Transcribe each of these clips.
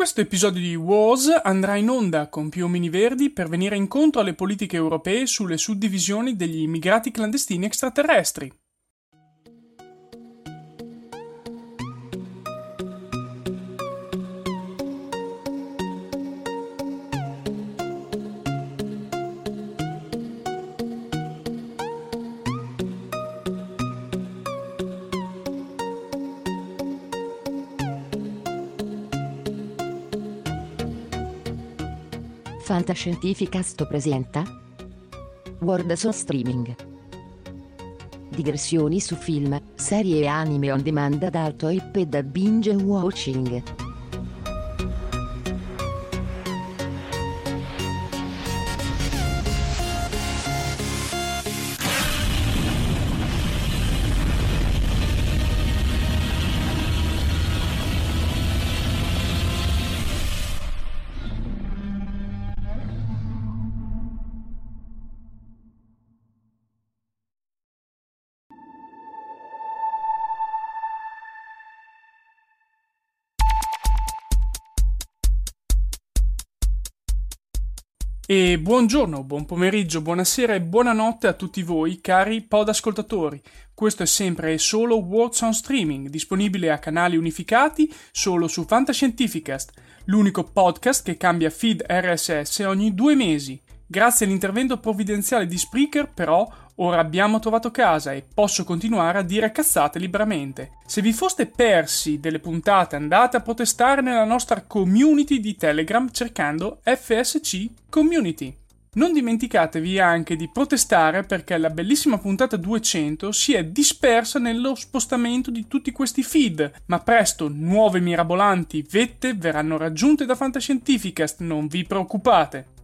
Questo episodio di WOS andrà in onda con più omini verdi per venire incontro alle politiche europee sulle suddivisioni degli immigrati clandestini extraterrestri. Fantascientificast presenta World on Streaming Digressioni su film, serie e anime on demand ad alto IP e da binge watching. E buongiorno, buon pomeriggio, buonasera e buonanotte a tutti voi, cari pod ascoltatori. Questo è sempre e solo Words on Streaming, disponibile a canali unificati solo su Fantascientificast, l'unico podcast che cambia feed RSS ogni due mesi. Grazie all'intervento provvidenziale di Spreaker, però, ora abbiamo trovato casa e posso continuare a dire cazzate liberamente. Se vi foste persi delle puntate, andate a protestare nella nostra community di Telegram cercando FSC Community. Non dimenticatevi anche di protestare perché la bellissima puntata 200 si è dispersa nello spostamento di tutti questi feed, ma presto nuove mirabolanti vette verranno raggiunte da Fantascientificast, non vi preoccupate.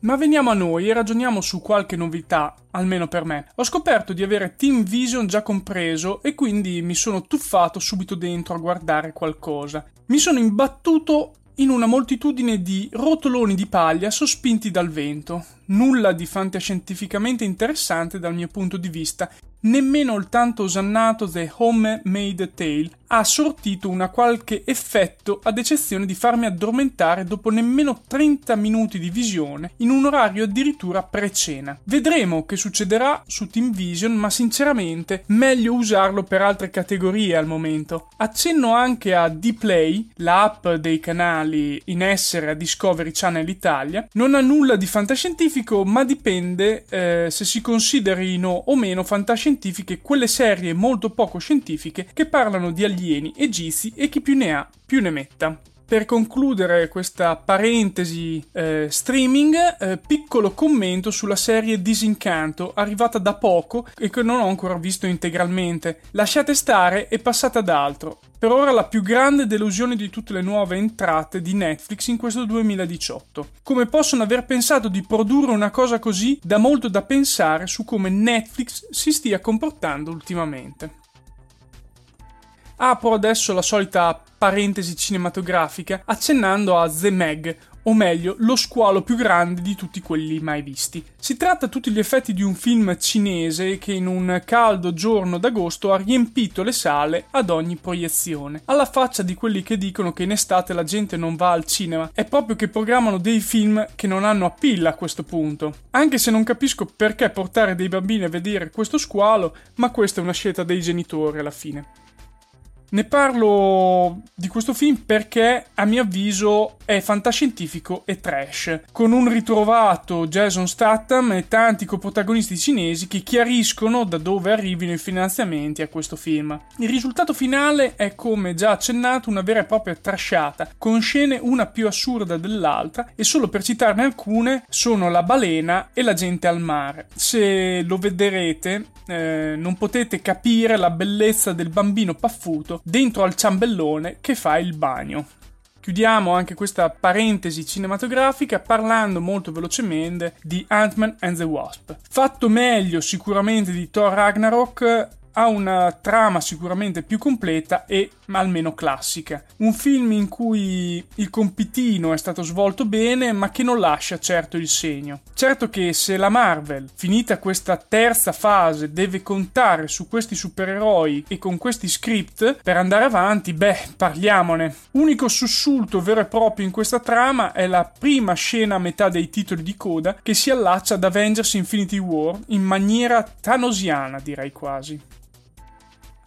Ma veniamo a noi e ragioniamo su qualche novità, almeno per me. Ho scoperto di avere Team Vision già compreso e quindi mi sono tuffato subito dentro a guardare qualcosa. Mi sono imbattuto in una moltitudine di rotoloni di paglia sospinti dal vento. Nulla di fantascientificamente interessante dal mio punto di vista, nemmeno il tanto osannato The Homemade Tale ha sortito una qualche effetto ad eccezione di farmi addormentare dopo nemmeno 30 minuti di visione in un orario addirittura pre-cena. Vedremo che succederà su Team Vision, ma sinceramente meglio usarlo per altre categorie al momento. Accenno anche a Dplay, l'app dei canali in essere a Discovery Channel Italia. Non ha nulla di fantascientifico, ma dipende eh, se si considerino o meno fantascientifiche quelle serie molto poco scientifiche che parlano di alieni alieni, egizi e chi più ne ha più ne metta. Per concludere questa parentesi eh, streaming, eh, piccolo commento sulla serie Disincanto, arrivata da poco e che non ho ancora visto integralmente. Lasciate stare e passate ad altro. Per ora la più grande delusione di tutte le nuove entrate di Netflix in questo 2018. Come possono aver pensato di produrre una cosa così? Dà molto da pensare su come Netflix si stia comportando ultimamente. Apro adesso la solita parentesi cinematografica accennando a The Meg, o meglio, lo squalo più grande di tutti quelli mai visti. Si tratta a tutti gli effetti di un film cinese che in un caldo giorno d'agosto ha riempito le sale ad ogni proiezione. Alla faccia di quelli che dicono che in estate la gente non va al cinema, è proprio che programmano dei film che non hanno appeal a questo punto. Anche se non capisco perché portare dei bambini a vedere questo squalo, ma questa è una scelta dei genitori alla fine. Ne parlo di questo film perché a mio avviso è fantascientifico e trash, con un ritrovato Jason Statham e tanti coprotagonisti cinesi che chiariscono da dove arrivino i finanziamenti a questo film. Il risultato finale è, come già accennato, una vera e propria trasciata, con scene una più assurda dell'altra e solo per citarne alcune sono la balena e la gente al mare. Se lo vedrete eh, non potete capire la bellezza del bambino paffuto dentro al ciambellone che fa il bagno. Chiudiamo anche questa parentesi cinematografica parlando molto velocemente di Ant-Man and the Wasp. Fatto meglio sicuramente di Thor Ragnarok, ha una trama sicuramente più completa e almeno classica. Un film in cui il compitino è stato svolto bene, ma che non lascia certo il segno. Certo che se la Marvel, finita questa terza fase, deve contare su questi supereroi e con questi script per andare avanti, beh, parliamone. Unico sussulto vero e proprio in questa trama è la prima scena a metà dei titoli di coda che si allaccia ad Avengers Infinity War in maniera tanosiana, direi quasi.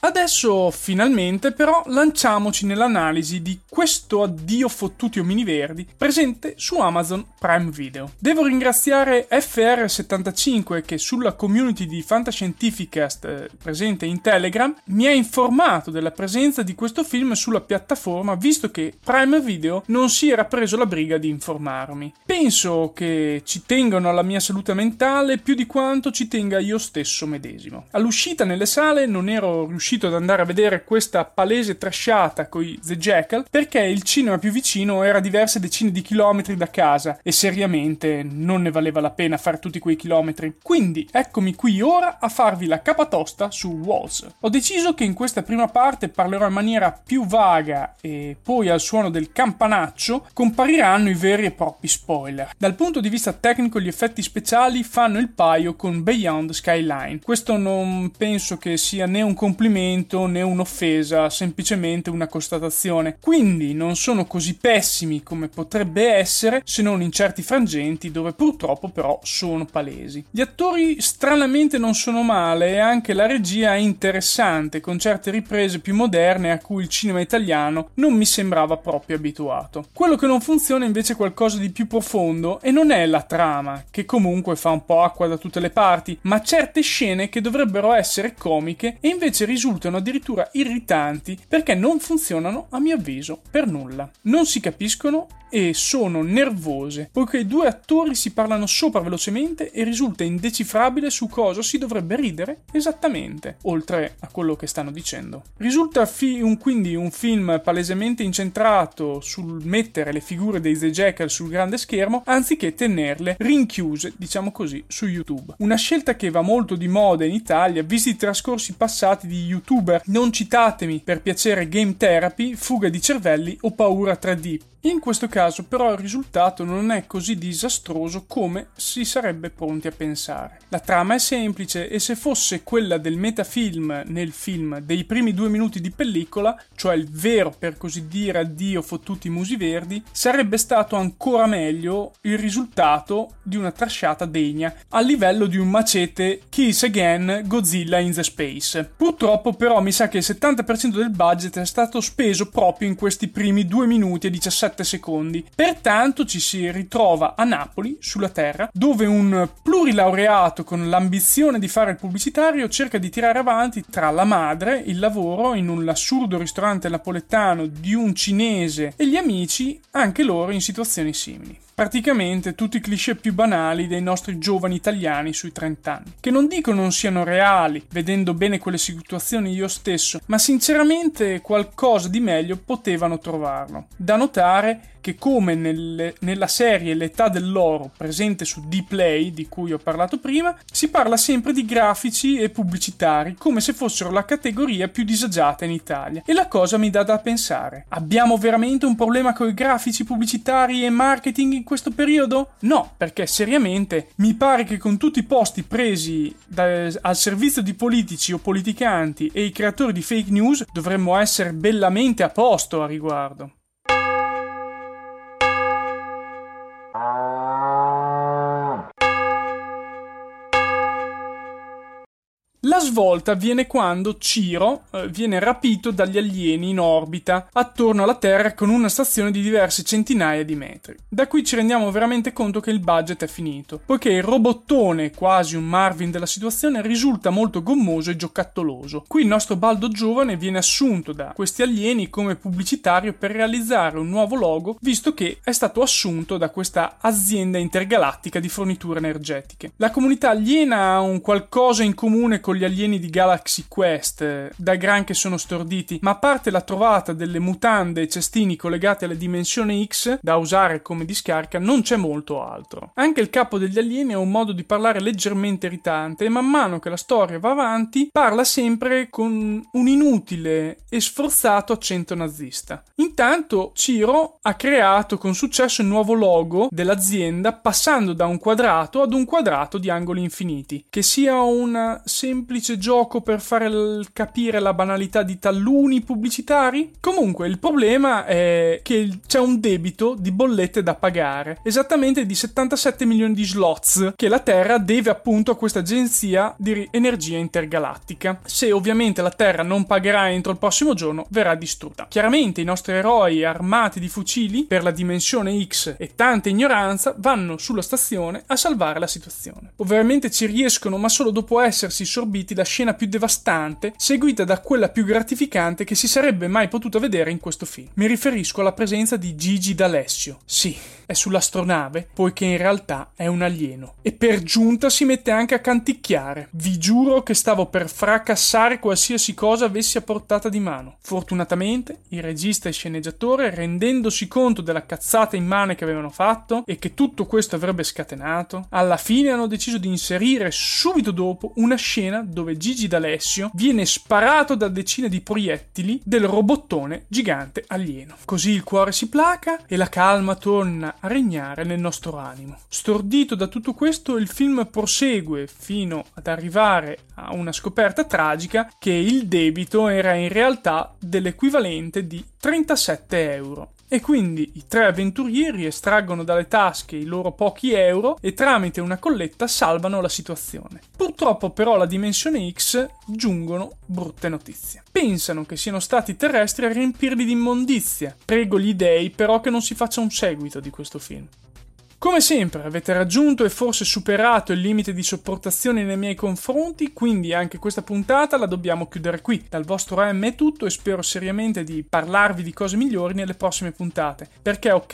Adesso finalmente però lanciamoci nell'analisi di questo addio fottuti omini verdi presente su Amazon Prime Video. Devo ringraziare FR75 che sulla community di Fantascientificast eh, presente in Telegram mi ha informato della presenza di questo film sulla piattaforma visto che Prime Video non si era preso la briga di informarmi. Penso che ci tengano alla mia salute mentale più di quanto ci tenga io stesso medesimo. All'uscita nelle sale non ero riuscito riuscito ad andare a vedere questa palese trasciata con i The Jackal perché il cinema più vicino era diverse decine di chilometri da casa e seriamente non ne valeva la pena fare tutti quei chilometri. Quindi eccomi qui ora a farvi la capatosta su Walls. Ho deciso che in questa prima parte parlerò in maniera più vaga e poi al suono del campanaccio compariranno i veri e propri spoiler. Dal punto di vista tecnico gli effetti speciali fanno il paio con Beyond Skyline. Questo non penso che sia né un complimento commento né un'offesa, semplicemente una constatazione. Quindi non sono così pessimi come potrebbe essere, se non in certi frangenti dove purtroppo però sono palesi. Gli attori stranamente non sono male e anche la regia è interessante, con certe riprese più moderne a cui il cinema italiano non mi sembrava proprio abituato. Quello che non funziona invece è qualcosa di più profondo e non è la trama, che comunque fa un po' acqua da tutte le parti, ma certe scene che dovrebbero essere comiche e invece risultano risultano addirittura irritanti perché non funzionano, a mio avviso, per nulla. Non si capiscono e sono nervose, poiché i due attori si parlano sopra velocemente e risulta indecifrabile su cosa si dovrebbe ridere esattamente, oltre a quello che stanno dicendo. Risulta fi- un, quindi un film palesemente incentrato sul mettere le figure dei The Jackal sul grande schermo anziché tenerle rinchiuse, diciamo così, su YouTube. Una scelta che va molto di moda in Italia, visti i trascorsi passati di youtuber non citatemi. Per piacere game therapy, fuga di cervelli o paura 3D, in questo caso però il risultato non è così disastroso come si sarebbe pronti a pensare. La trama è semplice e se fosse quella del metafilm nel film dei primi due minuti di pellicola, cioè il vero per così dire addio fottuti musi verdi, sarebbe stato ancora meglio il risultato di una trasciata degna, a livello di un macete Kiss Again Godzilla in the Space. Purtroppo però mi sa che il 70% del budget è stato speso proprio in questi primi due minuti e 17 7 secondi. Pertanto ci si ritrova a Napoli, sulla Terra, dove un plurilaureato con l'ambizione di fare il pubblicitario cerca di tirare avanti tra la madre, il lavoro in un assurdo ristorante napoletano di un cinese e gli amici, anche loro in situazioni simili praticamente tutti i cliché più banali dei nostri giovani italiani sui 30 anni, che non dico non siano reali, vedendo bene quelle situazioni io stesso, ma sinceramente qualcosa di meglio potevano trovarlo. Da notare che come nelle, nella serie L'età dell'oro presente su D-Play di cui ho parlato prima, si parla sempre di grafici e pubblicitari come se fossero la categoria più disagiata in Italia. E la cosa mi dà da pensare. Abbiamo veramente un problema con i grafici pubblicitari e marketing in questo periodo? No, perché seriamente mi pare che con tutti i posti presi da, al servizio di politici o politicanti e i creatori di fake news dovremmo essere bellamente a posto a riguardo. Svolta avviene quando Ciro eh, viene rapito dagli alieni in orbita attorno alla Terra con una stazione di diverse centinaia di metri. Da qui ci rendiamo veramente conto che il budget è finito, poiché il robottone, quasi un Marvin della situazione, risulta molto gommoso e giocattoloso. Qui il nostro Baldo giovane viene assunto da questi alieni come pubblicitario per realizzare un nuovo logo, visto che è stato assunto da questa azienda intergalattica di forniture energetiche. La comunità aliena ha un qualcosa in comune con gli alieni di Galaxy Quest, eh, da gran che sono storditi, ma a parte la trovata delle mutande e cestini collegati alle dimensioni X, da usare come discarica, non c'è molto altro. Anche il capo degli alieni ha un modo di parlare leggermente irritante e man mano che la storia va avanti parla sempre con un inutile e sforzato accento nazista. Intanto Ciro ha creato con successo il nuovo logo dell'azienda passando da un quadrato ad un quadrato di angoli infiniti, che sia una semplice semplice gioco per fare l- capire la banalità di taluni pubblicitari? Comunque, il problema è che c'è un debito di bollette da pagare, esattamente di 77 milioni di slots che la Terra deve appunto a questa agenzia di energia intergalattica. Se ovviamente la Terra non pagherà entro il prossimo giorno, verrà distrutta. Chiaramente i nostri eroi armati di fucili per la dimensione X e tanta ignoranza vanno sulla stazione a salvare la situazione. Ovviamente ci riescono, ma solo dopo essersi sorbiti assorbiti la scena più devastante, seguita da quella più gratificante che si sarebbe mai potuta vedere in questo film. Mi riferisco alla presenza di Gigi D'Alessio. Sì, è sull'astronave, poiché in realtà è un alieno. E per giunta si mette anche a canticchiare. Vi giuro che stavo per fracassare qualsiasi cosa avessi a portata di mano. Fortunatamente, il regista e sceneggiatore, rendendosi conto della cazzata immane che avevano fatto e che tutto questo avrebbe scatenato, alla fine hanno deciso di inserire subito dopo una scena dove Gigi D'Alessio viene sparato da decine di proiettili del robottone gigante alieno. Così il cuore si placa e la calma torna a regnare nel nostro animo. Stordito da tutto questo, il film prosegue fino ad arrivare a una scoperta tragica che il debito era in realtà dell'equivalente di 37 euro. E quindi i tre avventurieri estraggono dalle tasche i loro pochi euro e tramite una colletta salvano la situazione. Purtroppo però alla dimensione X giungono brutte notizie. Pensano che siano stati terrestri a riempirli di immondizia. Prego gli dei però che non si faccia un seguito di questo film. Come sempre avete raggiunto e forse superato il limite di sopportazione nei miei confronti, quindi anche questa puntata la dobbiamo chiudere qui. Dal vostro M è tutto e spero seriamente di parlarvi di cose migliori nelle prossime puntate. Perché ok,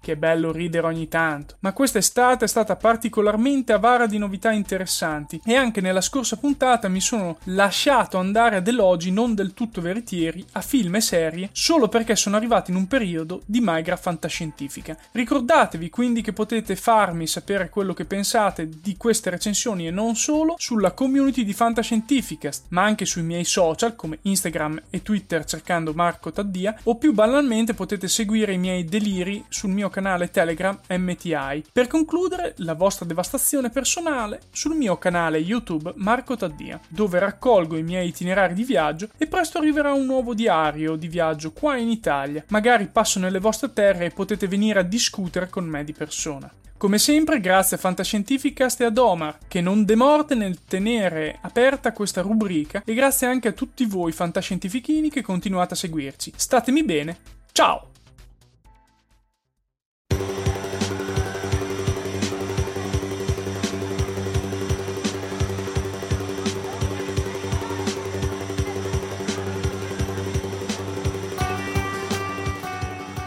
che è bello ridere ogni tanto, ma questa estate è stata particolarmente avara di novità interessanti e anche nella scorsa puntata mi sono lasciato andare ad elogi non del tutto veritieri a film e serie solo perché sono arrivati in un periodo di magra fantascientifica. Ricordatevi quindi che potete potete farmi sapere quello che pensate di queste recensioni e non solo sulla community di Fantascientificast, ma anche sui miei social come Instagram e Twitter cercando Marco Taddia o più banalmente potete seguire i miei deliri sul mio canale Telegram MTI. Per concludere, la vostra devastazione personale sul mio canale YouTube Marco Taddia, dove raccolgo i miei itinerari di viaggio e presto arriverà un nuovo diario di viaggio qua in Italia. Magari passo nelle vostre terre e potete venire a discutere con me di persona. Come sempre, grazie a Fantascientificast e ad Omar, che non demorde nel tenere aperta questa rubrica, e grazie anche a tutti voi fantascientifichini che continuate a seguirci. Statemi bene, ciao!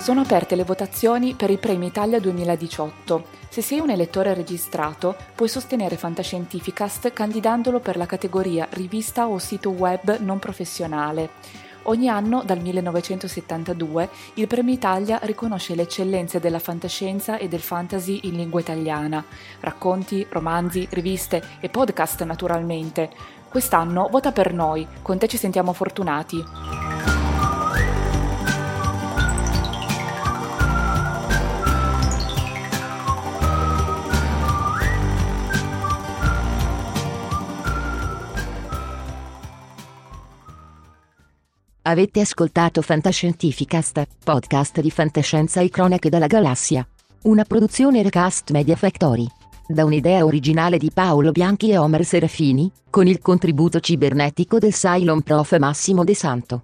Sono aperte le votazioni per il Premio Italia 2018. Se sei un elettore registrato, puoi sostenere Fantascientificast candidandolo per la categoria rivista o sito web non professionale. Ogni anno, dal 1972, il Premio Italia riconosce le eccellenze della fantascienza e del fantasy in lingua italiana. Racconti, romanzi, riviste e podcast naturalmente. Quest'anno vota per noi, con te ci sentiamo fortunati. Avete ascoltato Fantascientificast, podcast di fantascienza e cronache dalla galassia. Una produzione Recast Media Factory. da un'idea originale di Paolo Bianchi e Omer Serafini, con il contributo cibernetico del Cylon Prof Massimo De Santo.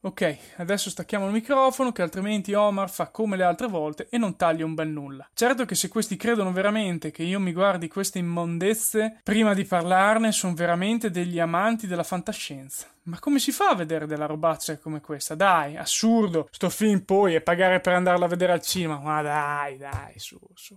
Ok, adesso stacchiamo il microfono che altrimenti Omar fa come le altre volte e non taglia un bel nulla. Certo che se questi credono veramente che io mi guardi queste immondezze, prima di parlarne sono veramente degli amanti della fantascienza. Ma come si fa a vedere della robaccia come questa? Dai, assurdo, sto film poi e pagare per andarla a vedere al cinema. Ma dai, dai, su, su.